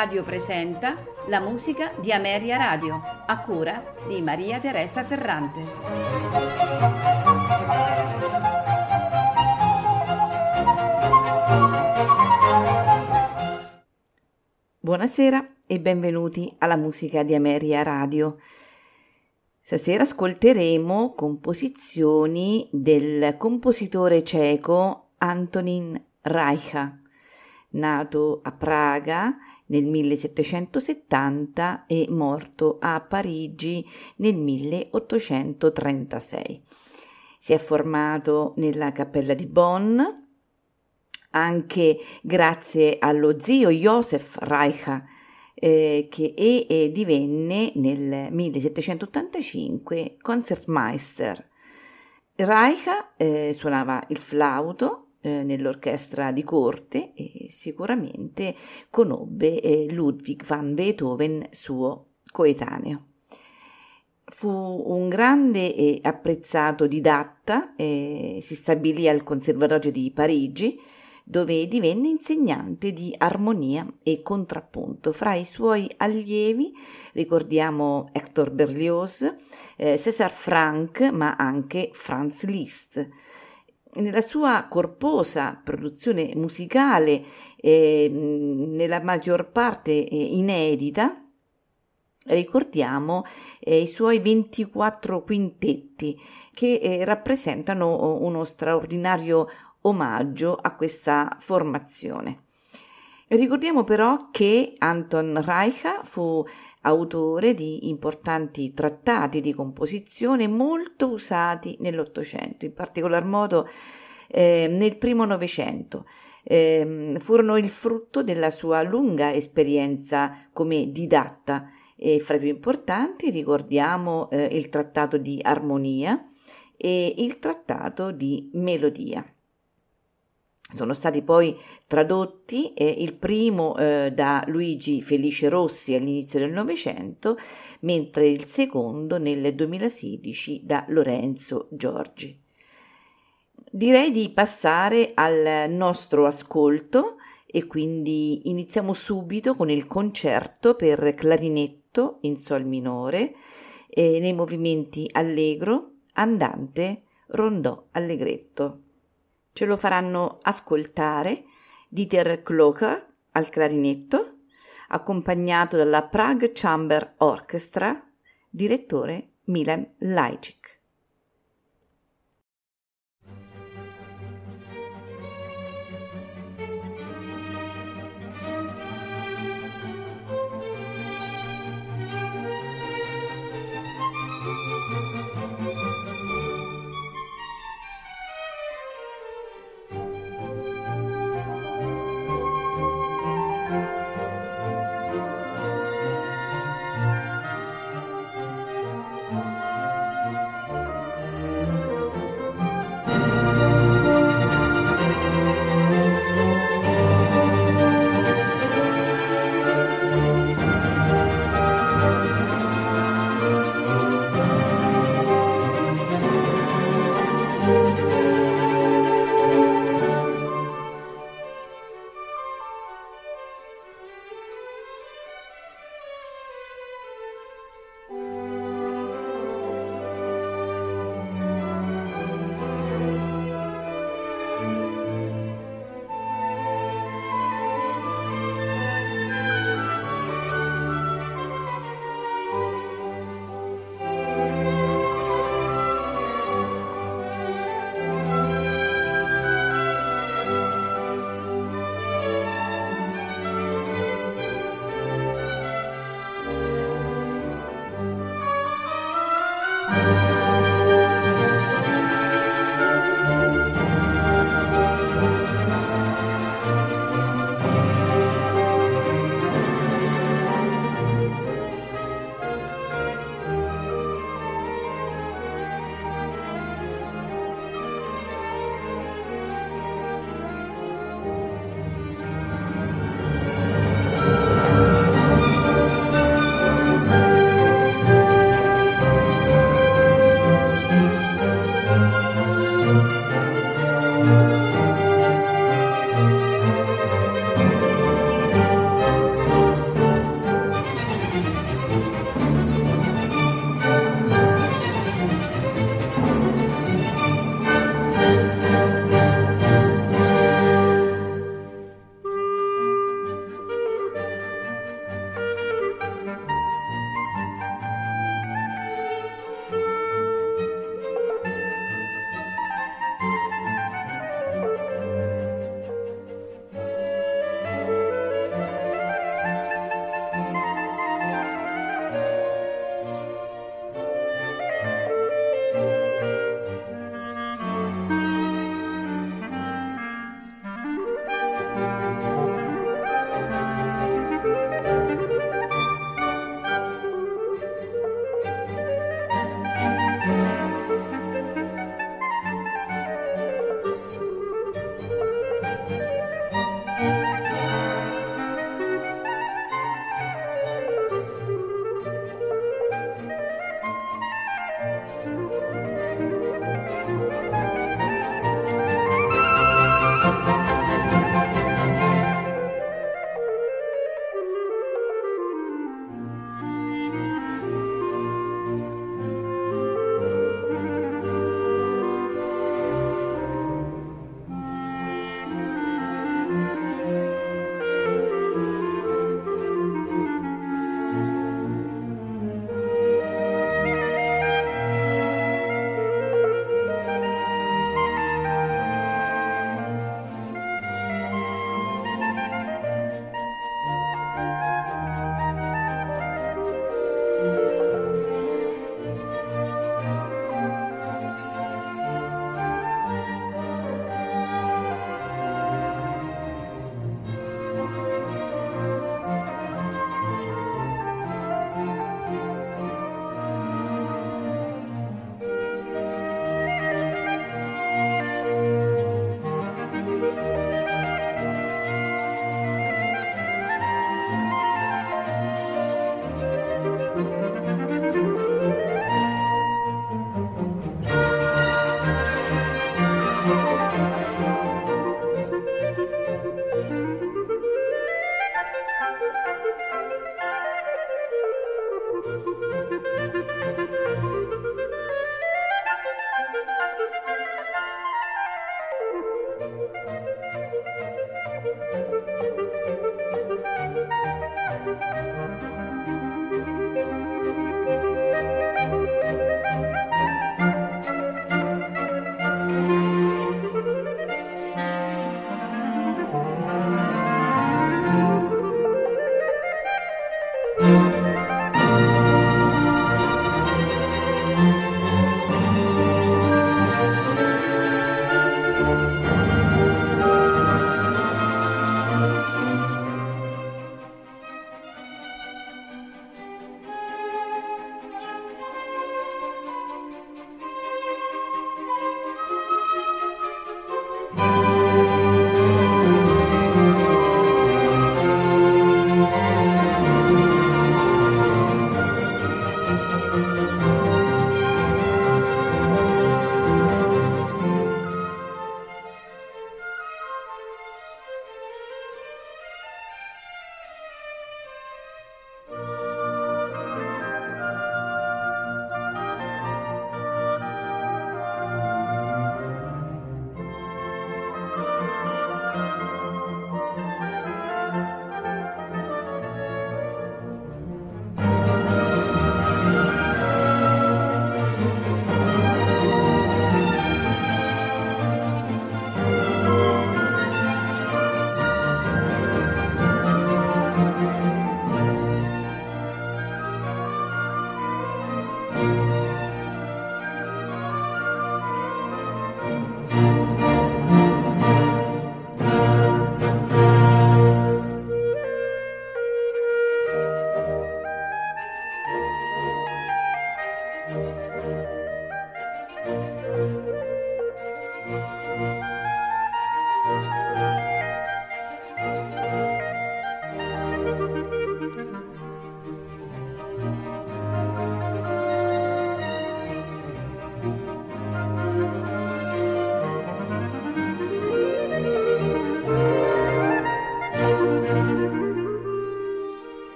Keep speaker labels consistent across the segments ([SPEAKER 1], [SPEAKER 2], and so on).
[SPEAKER 1] Radio presenta la musica di Ameria Radio, a cura di Maria Teresa Ferrante. Buonasera e benvenuti alla musica di Ameria Radio. Stasera ascolteremo composizioni del compositore ceco Antonin Reicha nato a Praga nel 1770 e morto a Parigi nel 1836. Si è formato nella cappella di Bonn, anche grazie allo zio Josef Reicha, eh, che e, e divenne nel 1785 Concertmeister. Reicha eh, suonava il flauto eh, nell'orchestra di corte e sicuramente conobbe eh, Ludwig van Beethoven, suo coetaneo. Fu un grande e apprezzato didatta, eh, si stabilì al Conservatorio di Parigi, dove divenne insegnante di armonia e contrappunto. Fra i suoi allievi ricordiamo Hector Berlioz, eh, César Franck, ma anche Franz Liszt nella sua corposa produzione musicale, eh, nella maggior parte eh, inedita, ricordiamo eh, i suoi 24 quintetti che eh, rappresentano uno straordinario omaggio a questa formazione. Ricordiamo però che Anton Reicha fu autore di importanti trattati di composizione molto usati nell'Ottocento, in particolar modo eh, nel primo Novecento. Eh, furono il frutto della sua lunga esperienza come didatta e fra i più importanti ricordiamo eh, il trattato di armonia e il trattato di melodia. Sono stati poi tradotti, eh, il primo eh, da Luigi Felice Rossi all'inizio del Novecento, mentre il secondo nel 2016 da Lorenzo Giorgi. Direi di passare al nostro ascolto e quindi iniziamo subito con il concerto per clarinetto in sol minore eh, nei movimenti allegro, andante, rondò allegretto. Ce lo faranno ascoltare Dieter Kloker al clarinetto, accompagnato dalla Prague Chamber Orchestra, direttore Milan Lajcik.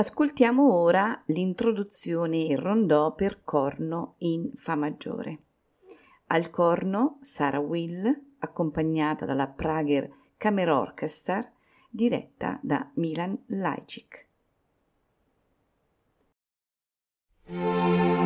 [SPEAKER 1] Ascoltiamo ora l'introduzione in rondò per corno in Fa maggiore. Al corno Sarah Will, accompagnata dalla Prager Kammerorchester, diretta da Milan Lajcik. Música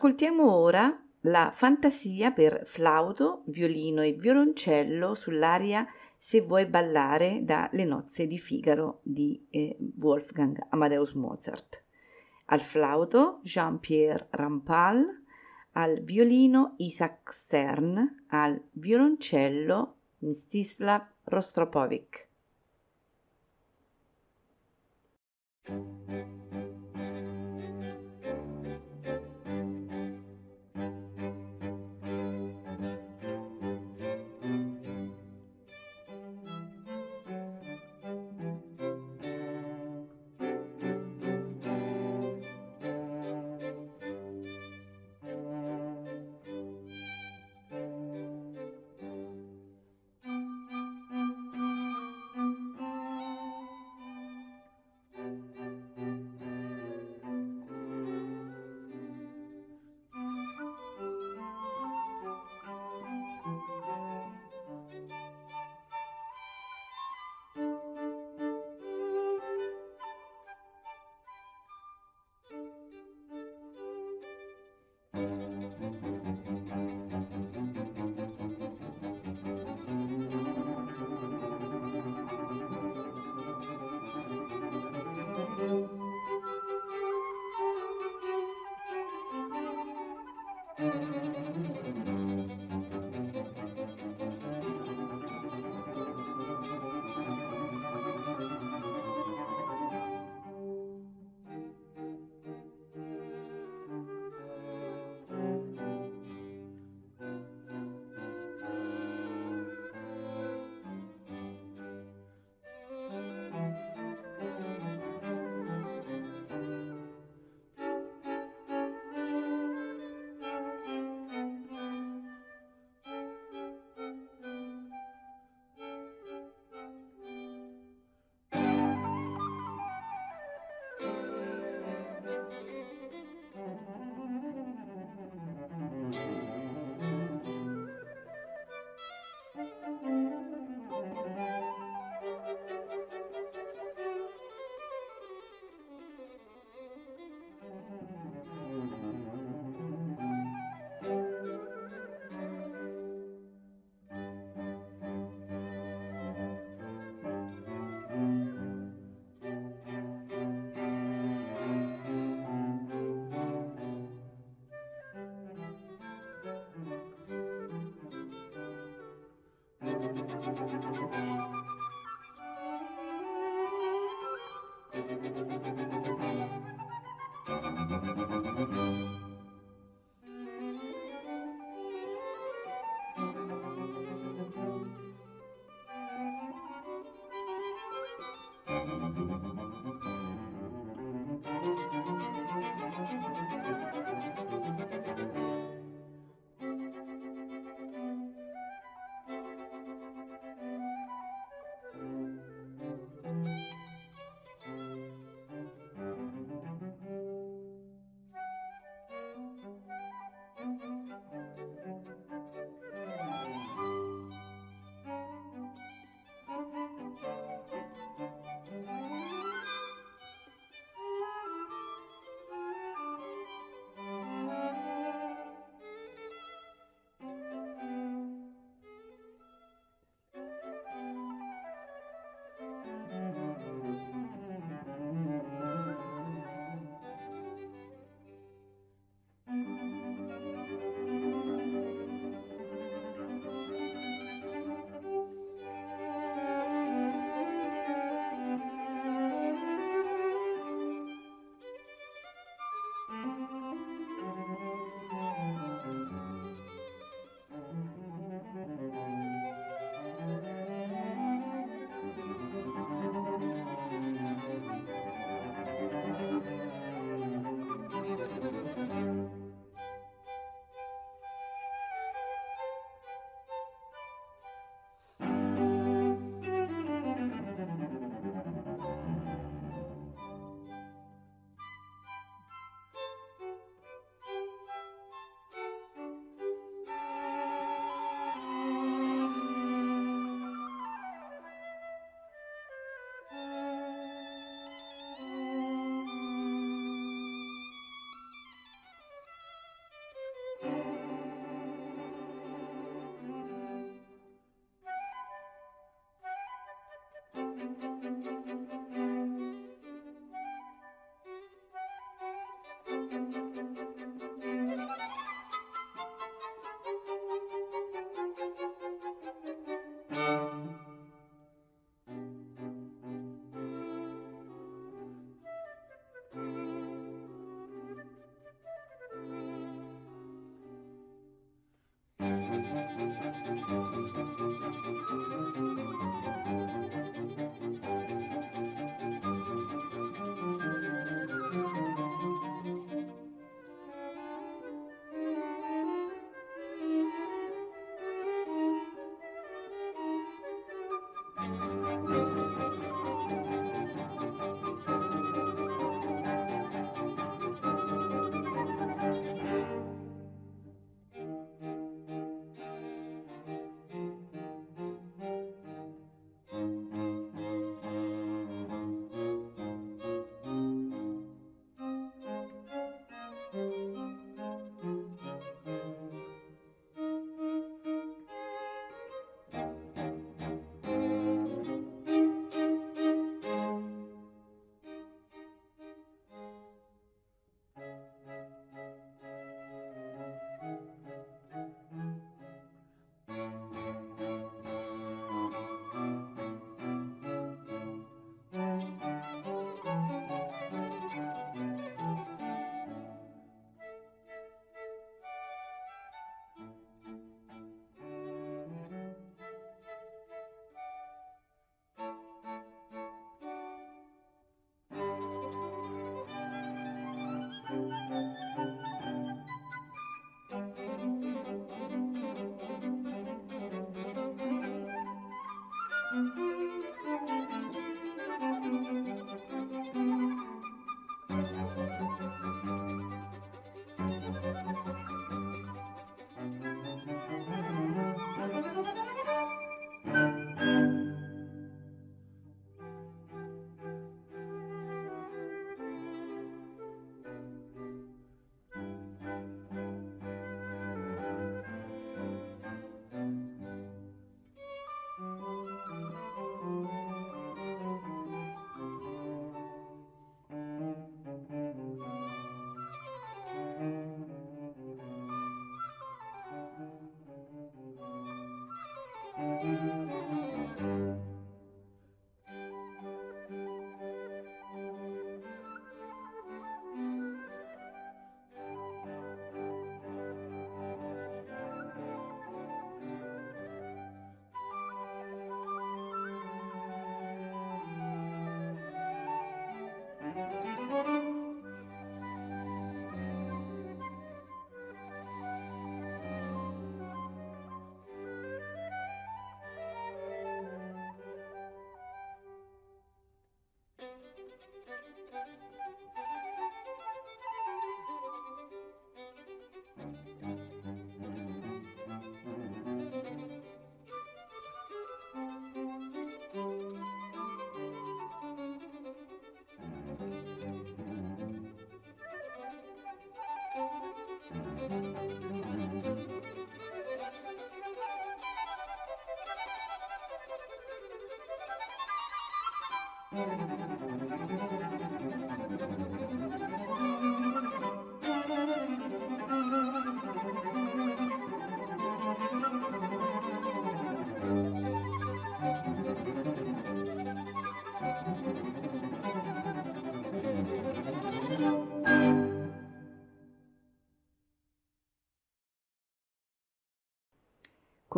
[SPEAKER 1] Ascoltiamo ora la fantasia per flauto, violino e violoncello sull'aria Se vuoi ballare da Le nozze di Figaro di eh, Wolfgang Amadeus Mozart. Al flauto Jean-Pierre Rampal, al violino Isaac Stern, al violoncello Mstislav Rostropovich.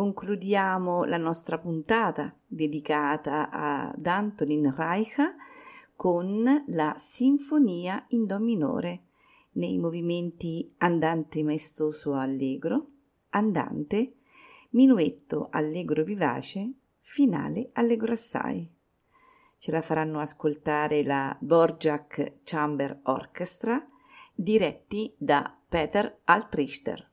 [SPEAKER 1] Concludiamo la nostra puntata dedicata ad Antonin Reicha con la Sinfonia in Do minore nei movimenti andante maestoso allegro, andante, minuetto allegro vivace, finale allegro assai. Ce la faranno ascoltare la Borjak Chamber Orchestra, diretti da Peter Altrichter.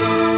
[SPEAKER 1] Radio